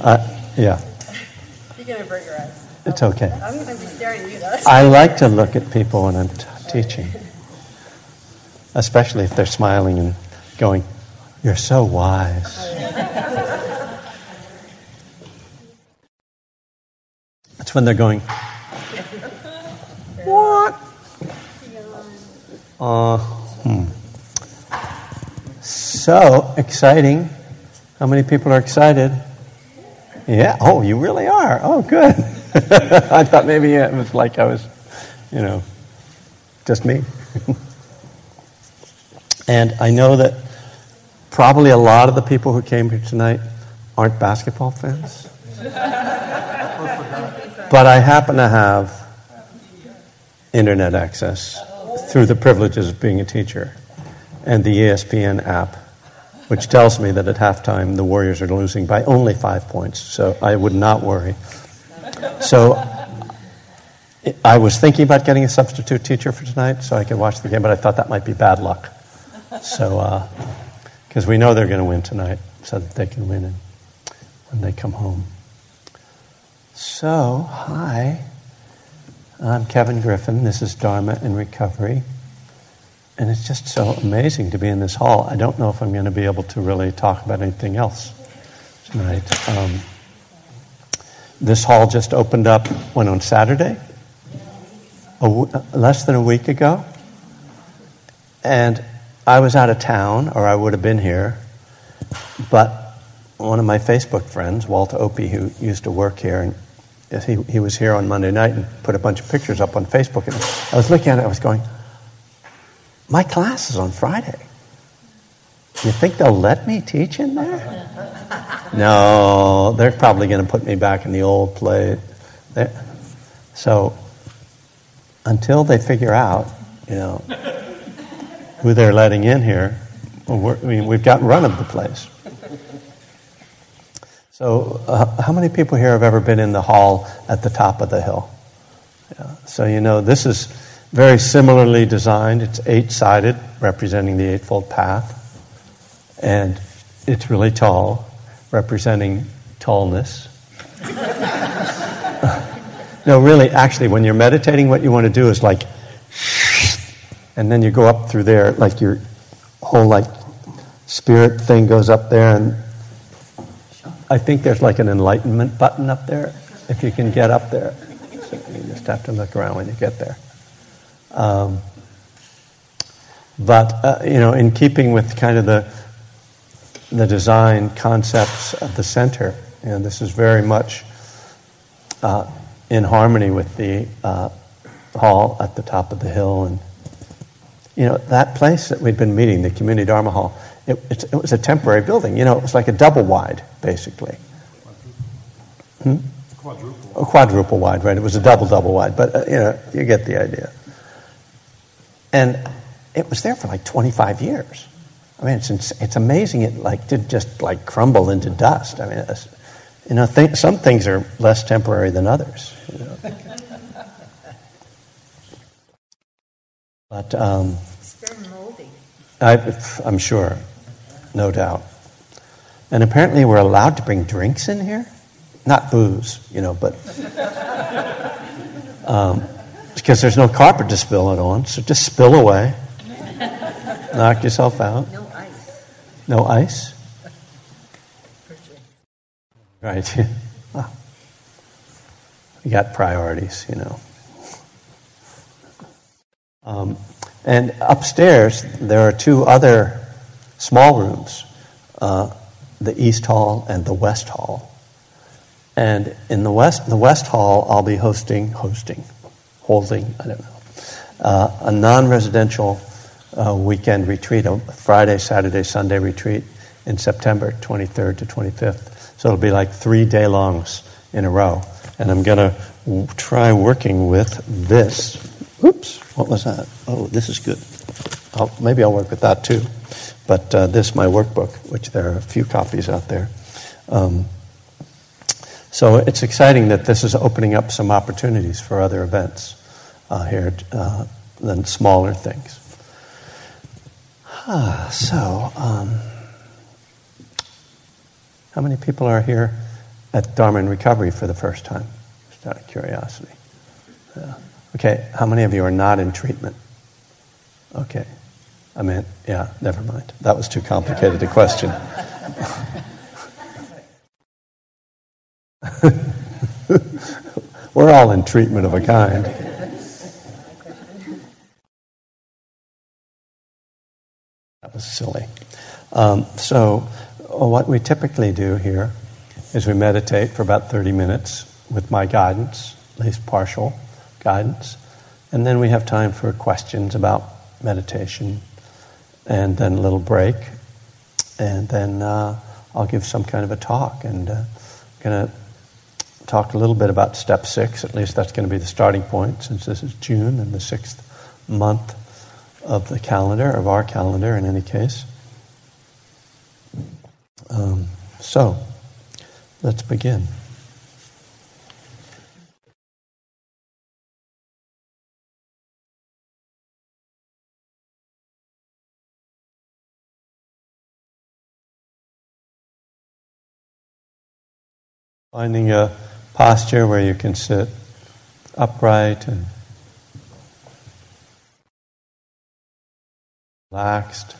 Uh, yeah. You can avert your eyes. It's okay. I'm going to be staring at you, though. I like to look at people when I'm t- teaching, especially if they're smiling and going, You're so wise. That's when they're going, What? Uh, hmm. So exciting. How many people are excited? Yeah. Oh, you really are. Oh, good. I thought maybe it was like I was, you know, just me. and I know that probably a lot of the people who came here tonight aren't basketball fans. but I happen to have internet access through the privileges of being a teacher and the ESPN app, which tells me that at halftime the Warriors are losing by only five points. So I would not worry. So I was thinking about getting a substitute teacher for tonight so I could watch the game, but I thought that might be bad luck. So, because uh, we know they're going to win tonight, so that they can win in, when they come home. So, hi. I'm Kevin Griffin. This is Dharma in Recovery. And it's just so amazing to be in this hall. I don't know if I'm going to be able to really talk about anything else tonight. Um, this hall just opened up when on Saturday, w- less than a week ago. And I was out of town, or I would have been here. But one of my Facebook friends, Walt Opie, who used to work here, and he, he was here on Monday night and put a bunch of pictures up on Facebook. And I was looking at it, I was going, My class is on Friday. You think they'll let me teach in there? no, they're probably going to put me back in the old place. So until they figure out, you know, who they're letting in here, I mean, we've got run of the place. So, uh, how many people here have ever been in the hall at the top of the hill? Yeah. So, you know, this is very similarly designed. It's eight sided, representing the Eightfold Path. And it's really tall, representing tallness. no, really, actually, when you're meditating, what you want to do is like, and then you go up through there, like your whole like spirit thing goes up there, and I think there's like an enlightenment button up there, if you can get up there. So you just have to look around when you get there. Um, but, uh, you know, in keeping with kind of the, the design concepts of the center, you know, this is very much uh, in harmony with the uh, hall at the top of the hill. And, you know, that place that we'd been meeting, the Community Dharma Hall, it, it, was a temporary building. You know, it was like a double wide, basically. Hmm? Quadruple. A quadruple wide, right? It was a double double wide, but uh, you know, you get the idea. And it was there for like 25 years. I mean, it's it's amazing. It like did just like crumble into dust. I mean, you know, th- some things are less temporary than others. You know? but um, it's very moldy. I, I'm sure no doubt. And apparently, we're allowed to bring drinks in here. Not booze, you know, but. Um, because there's no carpet to spill it on, so just spill away. Knock yourself out. No ice. No ice? Right. you got priorities, you know. Um, and upstairs, there are two other small rooms, uh, the East Hall and the West Hall. And in the West, the West Hall, I'll be hosting, hosting, holding, I don't know, uh, a non-residential uh, weekend retreat, a Friday, Saturday, Sunday retreat in September 23rd to 25th. So it'll be like three day longs in a row. And I'm going to w- try working with this. Oops, what was that? Oh, this is good. I'll, maybe I'll work with that too. But uh, this, my workbook, which there are a few copies out there. Um, so it's exciting that this is opening up some opportunities for other events uh, here uh, than smaller things. Ah, so, um, How many people are here at Dharma and Recovery for the first time? Just out of curiosity. Yeah. Okay, how many of you are not in treatment? Okay. I mean, yeah, never mind. That was too complicated a question. We're all in treatment of a kind. That was silly. Um, so, what we typically do here is we meditate for about 30 minutes with my guidance, at least partial guidance, and then we have time for questions about meditation, and then a little break, and then uh, I'll give some kind of a talk, and uh, to talk a little bit about step six. At least that's going to be the starting point, since this is June and the sixth month of the calendar, of our calendar in any case. Um, so, let's begin. Finding a posture where you can sit upright and relaxed.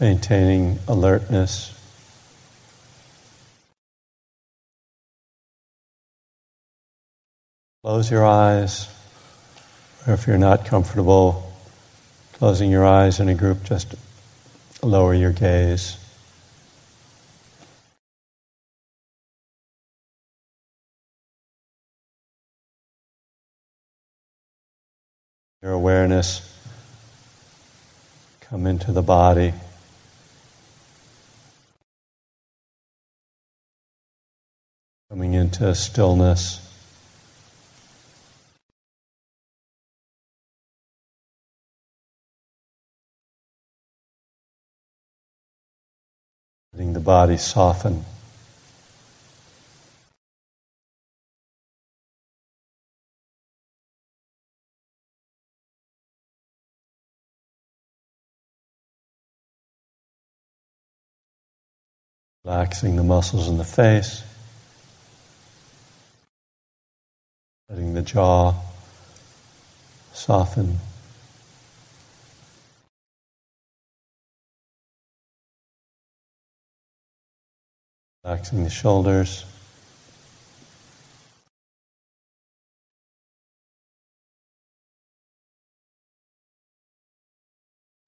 Maintaining alertness. Close your eyes, or if you're not comfortable closing your eyes in a group, just lower your gaze. Your awareness come into the body. Coming into stillness. Letting the body soften. Relaxing the muscles in the face, letting the jaw soften. Relaxing the shoulders.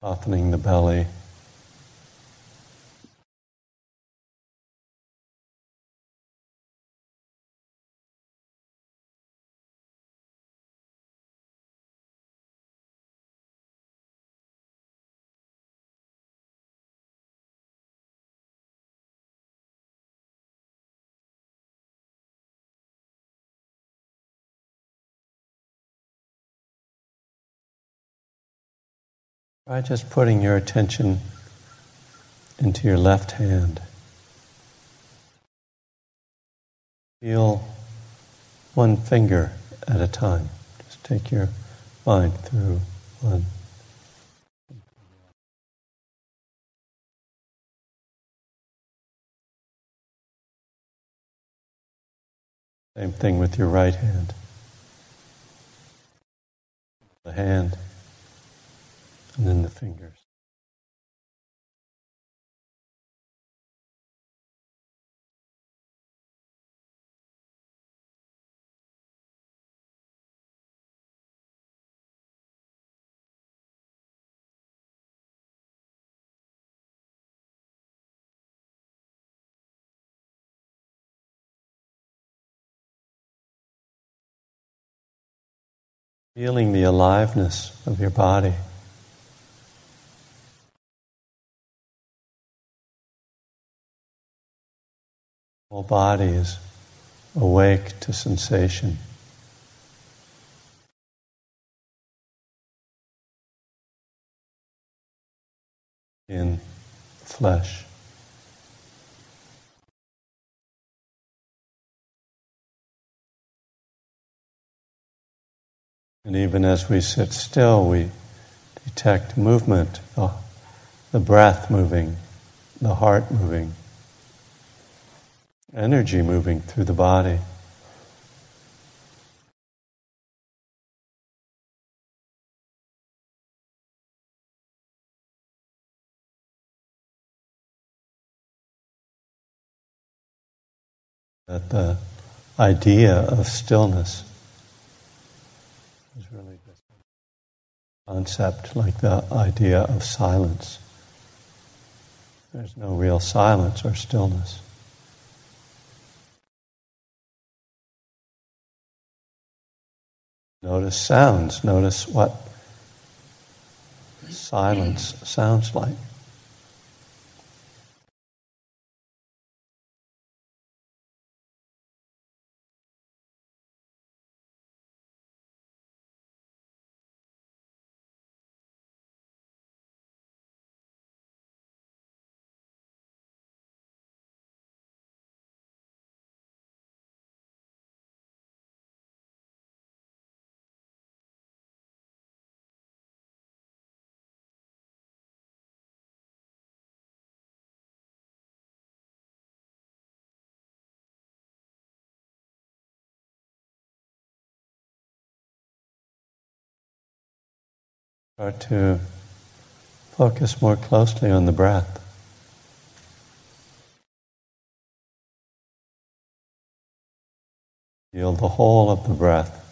Softening the belly. Try just putting your attention into your left hand. Feel one finger at a time. Just take your mind through one. Same thing with your right hand. The hand and then the fingers. Feeling the aliveness of your body. Whole body is awake to sensation. In flesh. And even as we sit still, we detect movement. The the breath moving, the heart moving, energy moving through the body. That the idea of stillness is really just a concept like the idea of silence. There's no real silence or stillness. Notice sounds. Notice what silence sounds like. Start to focus more closely on the breath. Feel the whole of the breath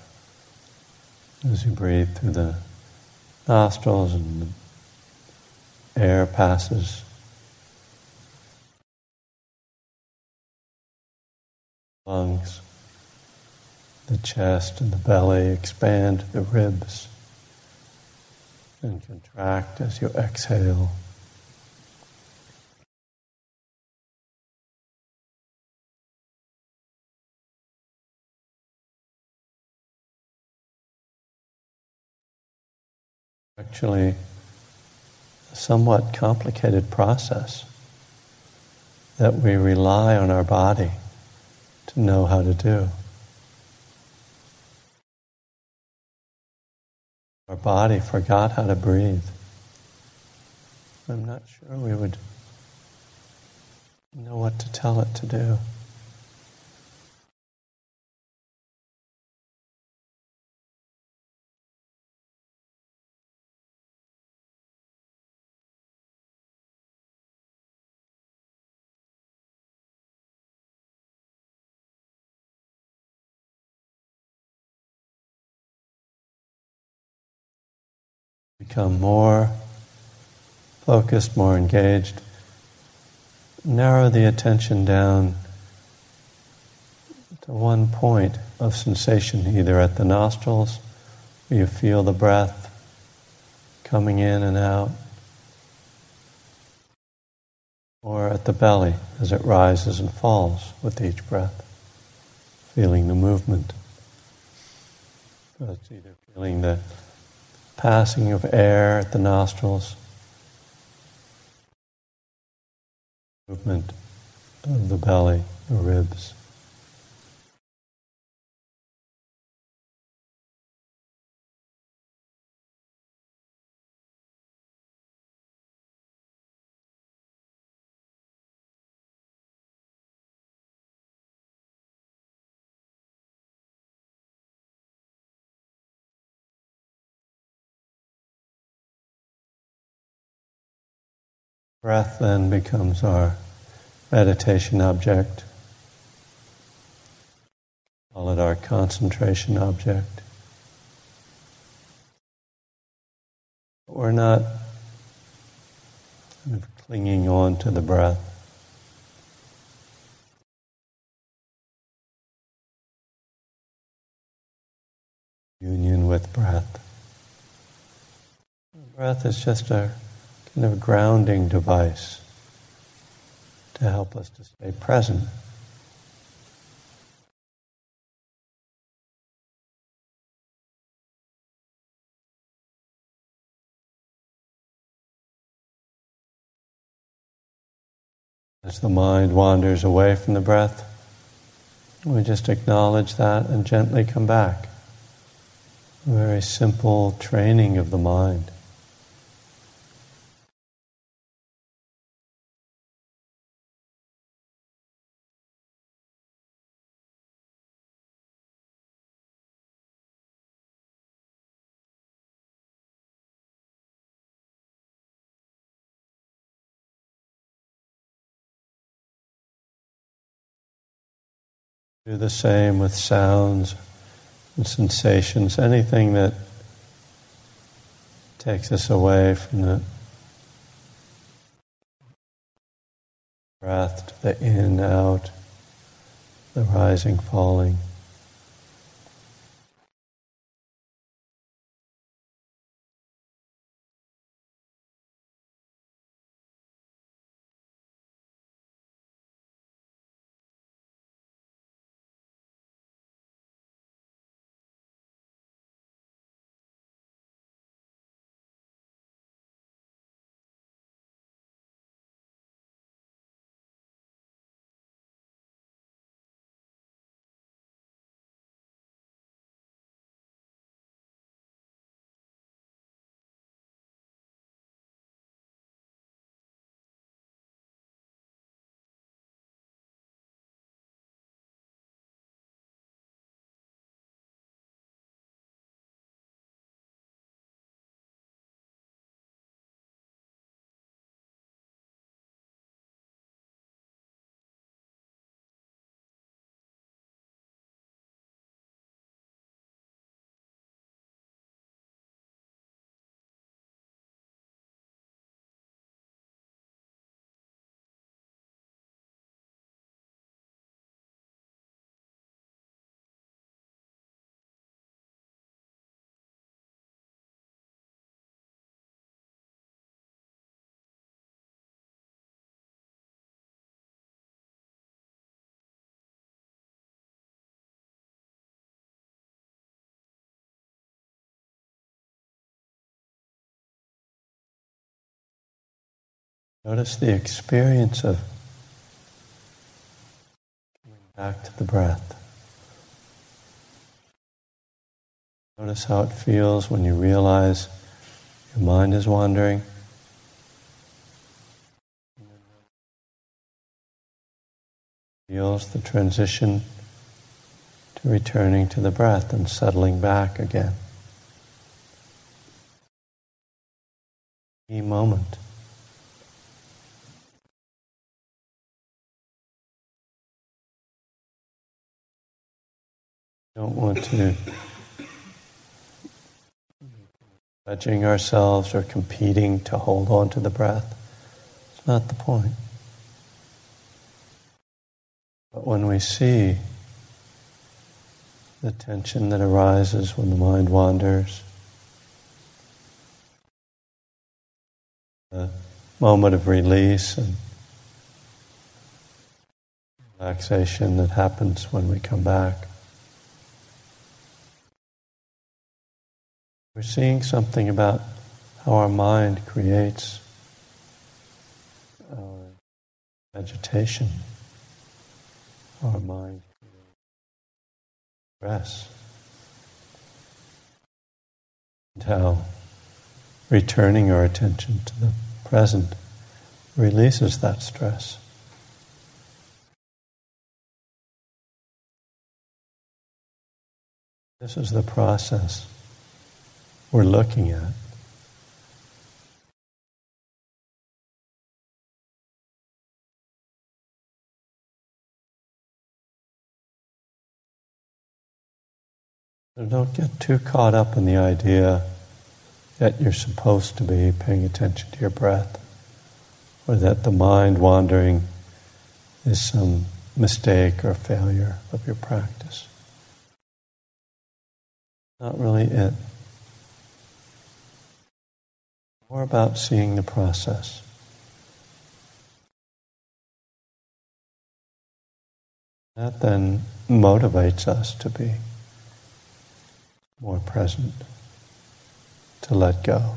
as you breathe through the nostrils and the air passes. Lungs, the chest and the belly expand, the ribs and contract as you exhale. Actually, a somewhat complicated process that we rely on our body to know how to do. Our body forgot how to breathe. I'm not sure we would know what to tell it to do. Become more focused, more engaged. Narrow the attention down to one point of sensation, either at the nostrils, where you feel the breath coming in and out, or at the belly as it rises and falls with each breath, feeling the movement. So it's either feeling the passing of air at the nostrils, movement of the belly, the ribs. Breath then becomes our meditation object. Call it our concentration object. But we're not kind of clinging on to the breath. Union with breath. Breath is just our kind of grounding device to help us to stay present. As the mind wanders away from the breath, we just acknowledge that and gently come back. A very simple training of the mind. Do the same with sounds and sensations, anything that takes us away from the breath the in, out, the rising, falling. Notice the experience of coming back to the breath. Notice how it feels when you realize your mind is wandering. Feels the transition to returning to the breath and settling back again. Key moment. Don't want to judging ourselves or competing to hold on to the breath. It's not the point. But when we see the tension that arises when the mind wanders, the moment of release and relaxation that happens when we come back. We're seeing something about how our mind creates our agitation, our mind stress, and how returning our attention to the present releases that stress. This is the process we're looking at. Don't get too caught up in the idea that you're supposed to be paying attention to your breath or that the mind wandering is some mistake or failure of your practice. Not really it. More about seeing the process. That then motivates us to be more present, to let go.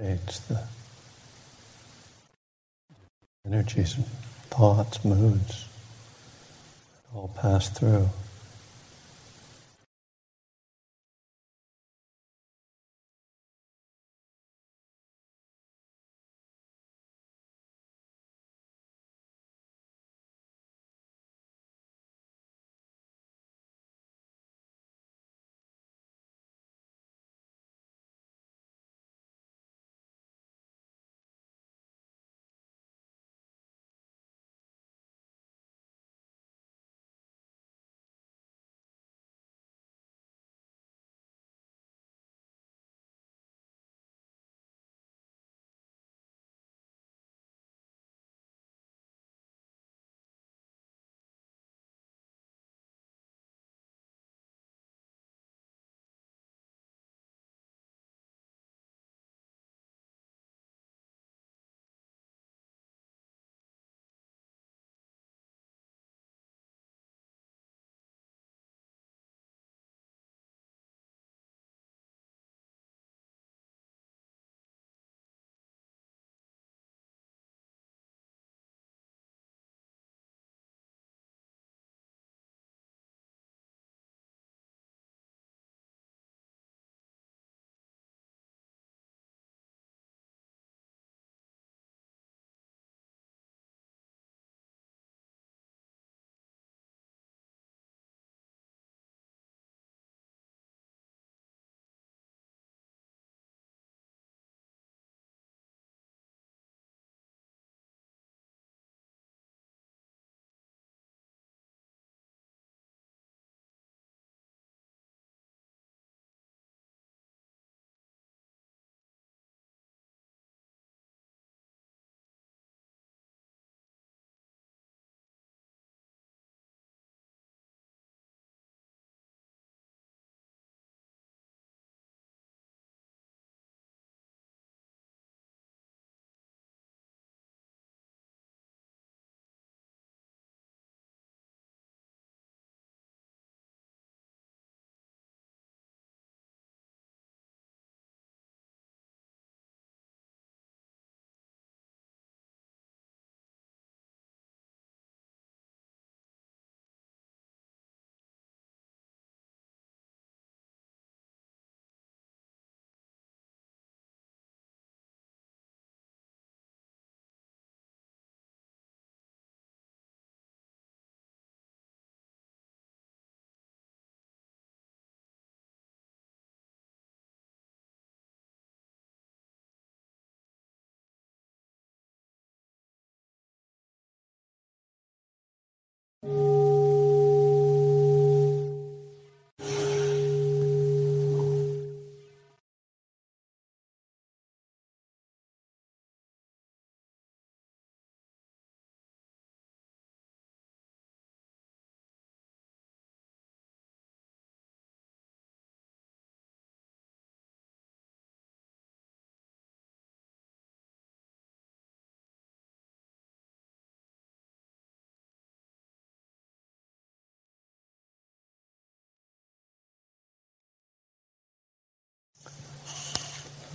It's the energies, thoughts, moods all pass through.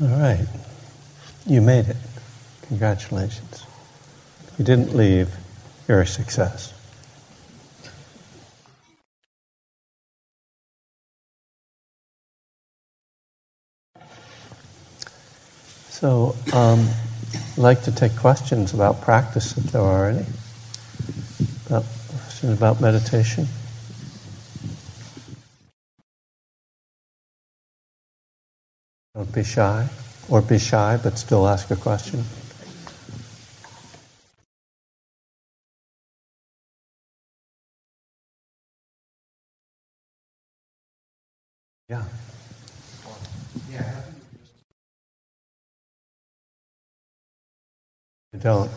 All right. You made it. Congratulations. You didn't leave. You're a success. So, um, I'd like to take questions about practice if there are any. About, questions about meditation? Don't be shy, or be shy but still ask a question. Yeah. Yeah. You don't.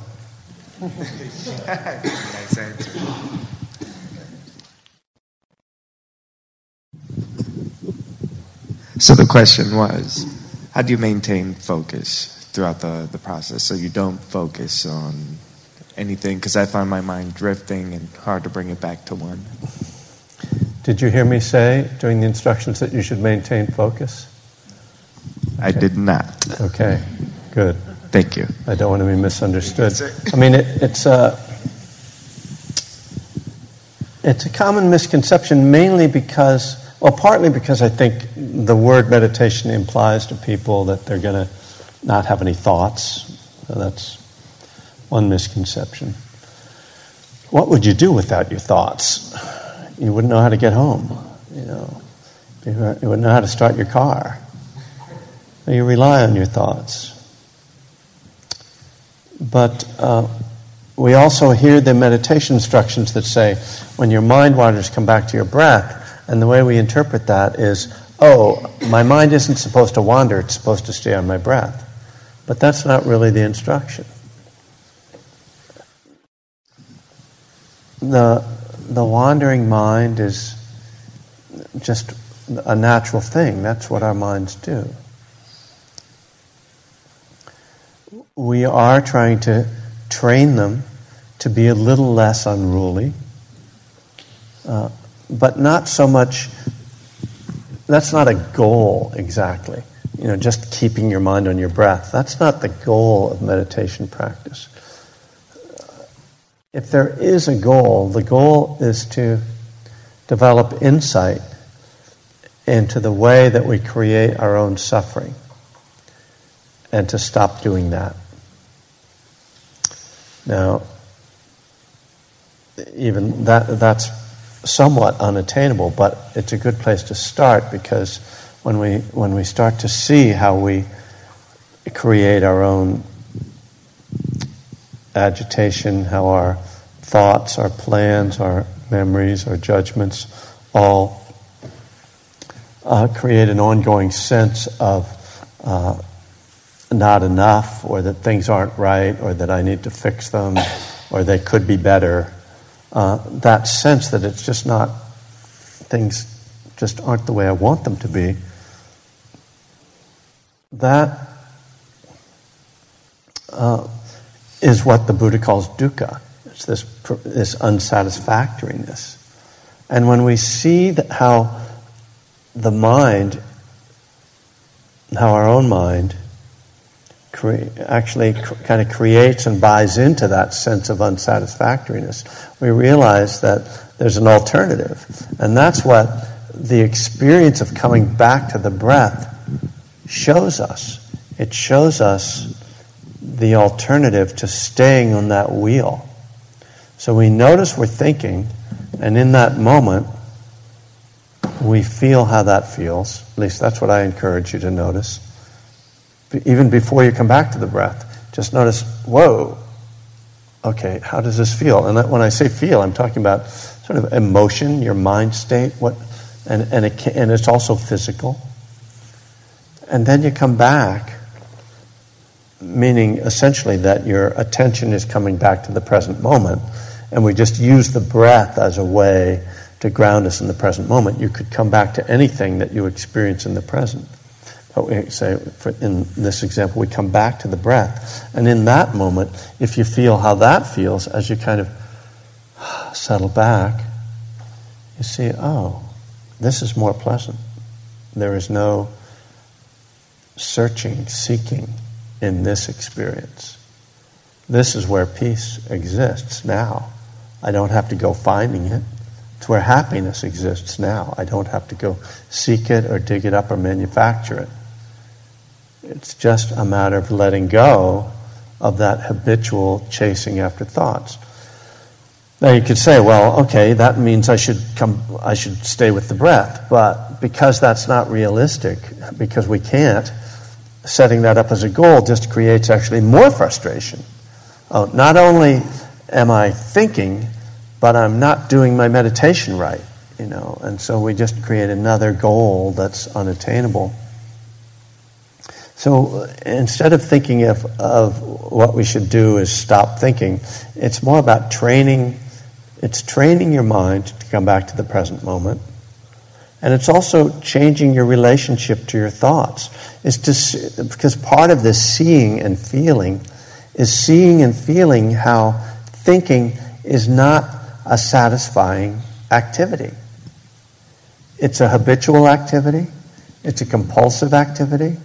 nice answer. So the question was, how do you maintain focus throughout the, the process so you don't focus on anything? Because I find my mind drifting and hard to bring it back to one. Did you hear me say during the instructions that you should maintain focus? I did not. Okay. Good. Thank you. I don't want to be misunderstood. I mean, it, it's a it's a common misconception, mainly because, well, partly because I think the word meditation implies to people that they're going to not have any thoughts. So that's one misconception. What would you do without your thoughts? You wouldn't know how to get home. You know, you wouldn't know how to start your car. You rely on your thoughts. But uh, we also hear the meditation instructions that say, when your mind wanders, come back to your breath. And the way we interpret that is, oh, my mind isn't supposed to wander, it's supposed to stay on my breath. But that's not really the instruction. The, the wandering mind is just a natural thing. That's what our minds do. We are trying to train them to be a little less unruly, uh, but not so much. That's not a goal exactly. You know, just keeping your mind on your breath. That's not the goal of meditation practice. If there is a goal, the goal is to develop insight into the way that we create our own suffering and to stop doing that. Now, even that that's somewhat unattainable, but it's a good place to start because when we when we start to see how we create our own agitation, how our thoughts, our plans, our memories, our judgments all uh, create an ongoing sense of uh, not enough, or that things aren't right, or that I need to fix them, or they could be better. Uh, that sense that it's just not, things just aren't the way I want them to be, that uh, is what the Buddha calls dukkha. It's this, this unsatisfactoriness. And when we see how the mind, how our own mind, cre- actually cr- kind of creates and buys into that sense of unsatisfactoriness, we realize that there's an alternative. And that's what the experience of coming back to the breath shows us. It shows us the alternative to staying on that wheel. So we notice we're thinking, and in that moment, we feel how that feels. At least that's what I encourage you to notice. Even before you come back to the breath, just notice, whoa, okay, how does this feel? And when I say feel, I'm talking about sort of emotion, your mind state, what, and, and, it can, and it's also physical. And then you come back, meaning essentially that your attention is coming back to the present moment, and we just use the breath as a way to ground us in the present moment. You could come back to anything that you experience in the present. Oh, we say, in this example, we come back to the breath. And in that moment, if you feel how that feels, as you kind of settle back, you see, oh, this is more pleasant. There is no searching, seeking in this experience. This is where peace exists now. I don't have to go finding it. It's where happiness exists now. I don't have to go seek it or dig it up or manufacture it. It's just a matter of letting go of that habitual chasing after thoughts. Now you could say, well, okay, that means I should come I should stay with the breath, but because that's not realistic, because we can't, setting that up as a goal just creates actually more frustration. Oh, not only am I thinking, but I'm not doing my meditation right, you know, and so we just create another goal that's unattainable. So instead of thinking of, of what we should do is stop thinking, it's more about training, it's training your mind to come back to the present moment. And it's also changing your relationship to your thoughts. Is to because part of this seeing and feeling is seeing and feeling how thinking is not a satisfying activity. It's a habitual activity. It's a compulsive activity.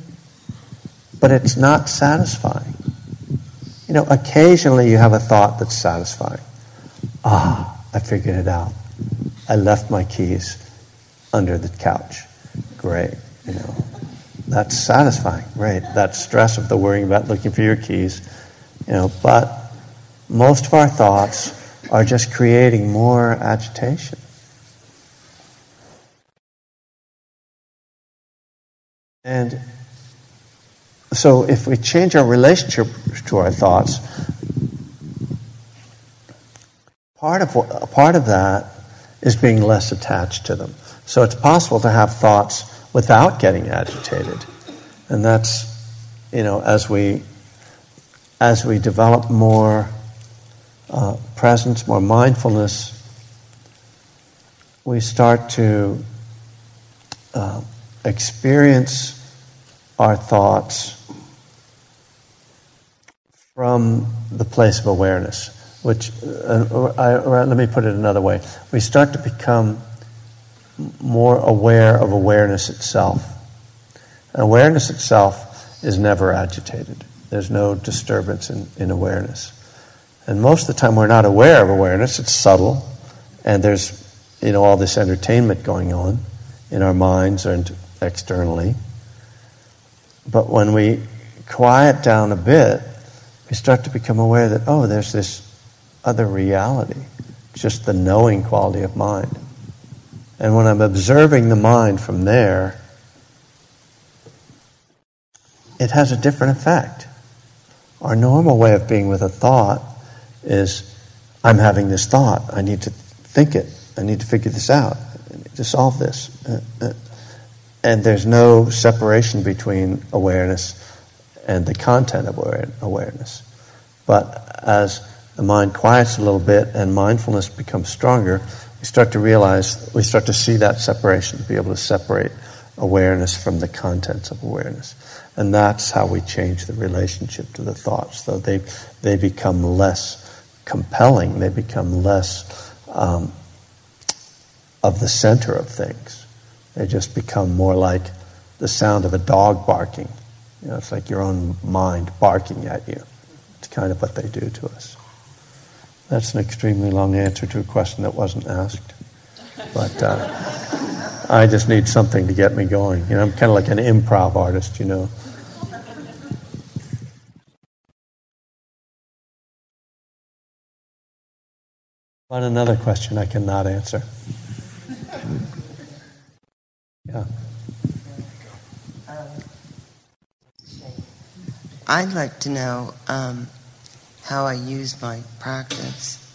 But it's not satisfying. You know, occasionally you have a thought that's satisfying. Ah, I figured it out. I left my keys under the couch. Great, you know. That's satisfying, right? That stress of the worrying about looking for your keys, you know, but most of our thoughts are just creating more agitation. And so if we change our relationship to our thoughts, part of, what, part of that is being less attached to them. So it's possible to have thoughts without getting agitated. And that's, you know, as we, as we develop more uh, presence, more mindfulness, we start to uh, experience our thoughts from the place of awareness, which, uh, I, let me put it another way. We start to become more aware of awareness itself. And awareness itself is never agitated. There's no disturbance in, in awareness. And most of the time we're not aware of awareness, it's subtle, and there's you know all this entertainment going on in our minds and externally. But when we quiet down a bit, we start to become aware that, oh, there's this other reality, just the knowing quality of mind. And when I'm observing the mind from there, it has a different effect. Our normal way of being with a thought is I'm having this thought. I need to think it. I need to figure this out. To solve this. Uh, uh, and there's no separation between awareness and the content of awareness. But as the mind quiets a little bit and mindfulness becomes stronger, we start to realize, we start to see that separation, to be able to separate awareness from the contents of awareness. And that's how we change the relationship to the thoughts. So they, they become less compelling, they become less um, of the center of things. They just become more like the sound of a dog barking. You know, it's like your own mind barking at you. It's kind of what they do to us. That's an extremely long answer to a question that wasn't asked. But uh, I just need something to get me going. You know, I'm kind of like an improv artist, you know. But another question I cannot answer. Yeah. I'd like to know um, how I use my practice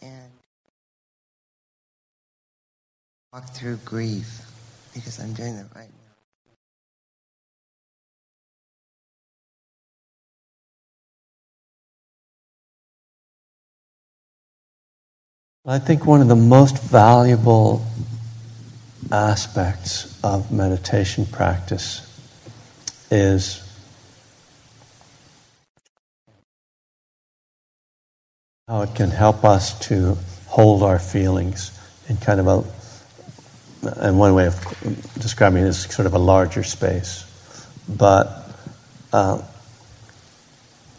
and walk through grief because I'm doing that right now. I think one of the most valuable aspects of meditation practice is how it can help us to hold our feelings in kind of a, and one way of describing it is sort of a larger space. But uh,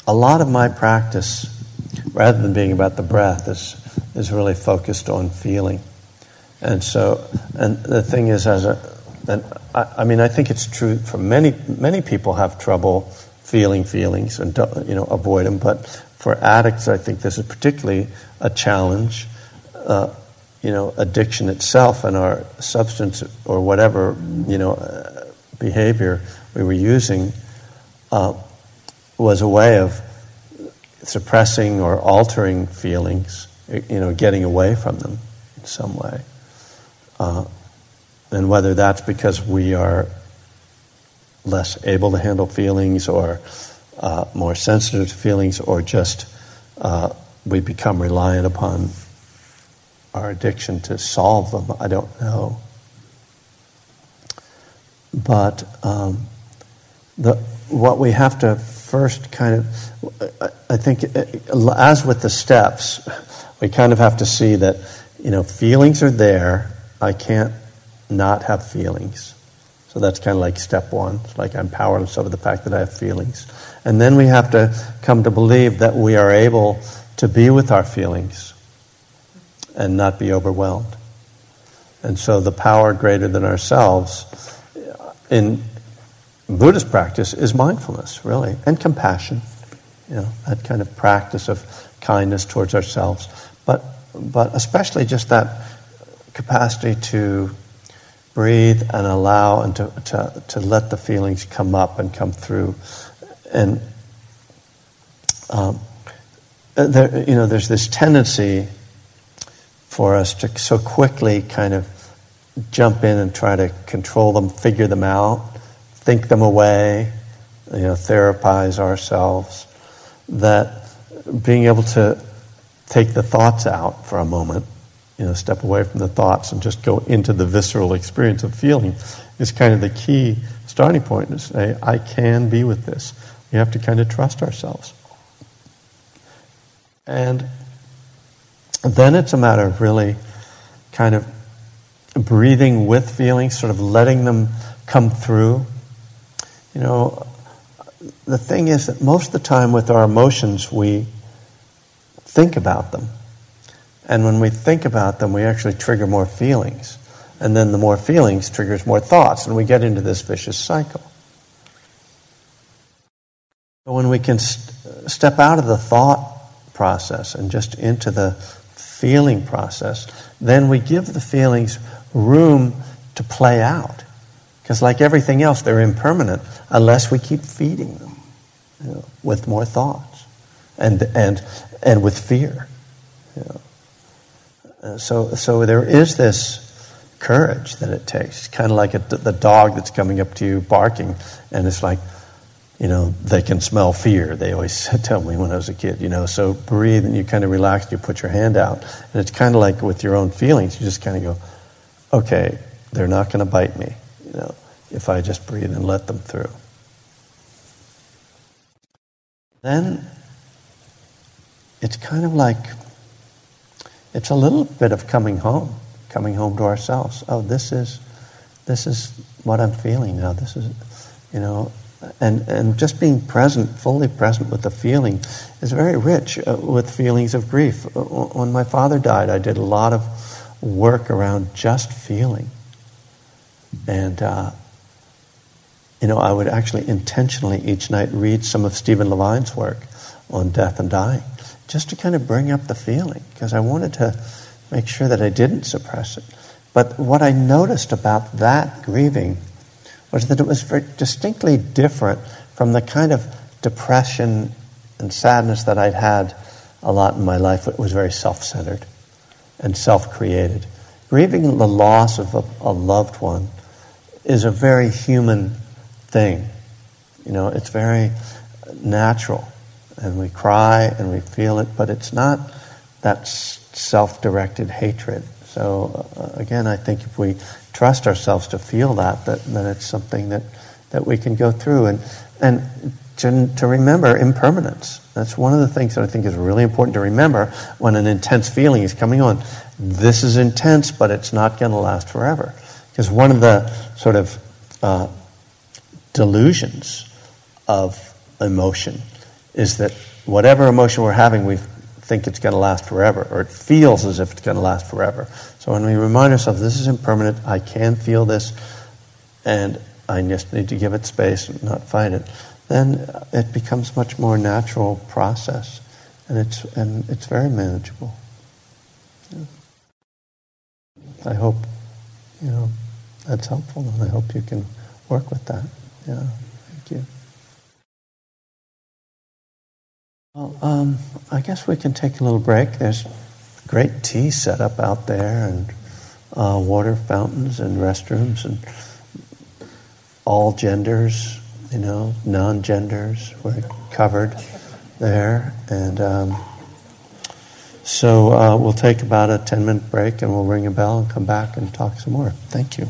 a lot of my practice, rather than being about the breath, is, is really focused on feeling. And so, and the thing is, as a, and I, I mean, I think it's true for many, many people have trouble feeling feelings and, you know, avoid them, but for addicts, I think this is particularly a challenge. Uh, you know, addiction itself and our substance or whatever you know uh, behavior we were using uh, was a way of suppressing or altering feelings. You know, getting away from them in some way, uh, and whether that's because we are less able to handle feelings or uh, more sensitive to feelings, or just uh, we become reliant upon our addiction to solve them. I don't know. But um, the, what we have to first kind of, I think, as with the steps, we kind of have to see that, you know, feelings are there. I can't not have feelings. So that's kind of like step one. It's like I'm powerless over the fact that I have feelings. And then we have to come to believe that we are able to be with our feelings and not be overwhelmed. And so the power greater than ourselves in Buddhist practice is mindfulness, really, and compassion. You know, that kind of practice of kindness towards ourselves. But, but especially just that capacity to breathe and allow and to, to, to let the feelings come up and come through. And um, there, you know, there's this tendency for us to so quickly kind of jump in and try to control them, figure them out, think them away, you know, therapize ourselves, that being able to take the thoughts out for a moment, you know, step away from the thoughts and just go into the visceral experience of feeling is kind of the key starting point to say, I can be with this. We have to kind of trust ourselves. And then it's a matter of really kind of breathing with feelings, sort of letting them come through. You know, the thing is that most of the time with our emotions, we think about them. And when we think about them, we actually trigger more feelings. And then the more feelings triggers more thoughts, and we get into this vicious cycle. When we can st- step out of the thought process and just into the feeling process, then we give the feelings room to play out. Because, like everything else, they're impermanent unless we keep feeding them you know, with more thoughts and, and, and with fear. You know. So, so there is this courage that it takes. Kind of like a, the dog that's coming up to you barking, and it's like, you know, they can smell fear. They always tell me when I was a kid, you know. So breathe and you kind of relax, you put your hand out. And it's kind of like with your own feelings, you just kind of go, okay, they're not going to bite me, you know, if I just breathe and let them through. Then it's kind of like it's a little bit of coming home, coming home to ourselves. Oh, this is this is what I'm feeling now. This is, you know, and and just being present, fully present with the feeling, is very rich uh, with feelings of grief. Uh, when my father died, I did a lot of work around just feeling, and. Uh, you know, I would actually intentionally each night read some of Stephen Levine's work on death and dying just to kind of bring up the feeling because I wanted to make sure that I didn't suppress it. But what I noticed about that grieving was that it was very distinctly different from the kind of depression and sadness that I'd had a lot in my life. It was very self centered and self created. Grieving the loss of a, a loved one is a very human thing. You know, it's very natural and we cry and we feel it, but it's not that self directed hatred. So, uh, again, I think if we trust ourselves to feel that, that then it's something that, that we can go through. And, and to, to remember impermanence. That's one of the things that I think is really important to remember when an intense feeling is coming on. This is intense, but it's not going to last forever. Because one of the sort of uh, delusions of emotion is that whatever emotion we're having, we think it's going to last forever, or it feels as if it's going to last forever. So when we remind ourselves, this is impermanent, I can feel this, and I just need to give it space and not fight it, then it becomes much more natural process, and it's and it's very manageable. Yeah. I hope you know that's helpful, and I hope you can work with that. Yeah, thank you. Well, um, I guess we can take a little break. There's great tea set up out there, and uh, water fountains, and restrooms, and all genders, you know, non genders were covered there. And um, so uh, we'll take about a 10 minute break and we'll ring a bell and come back and talk some more. Thank you.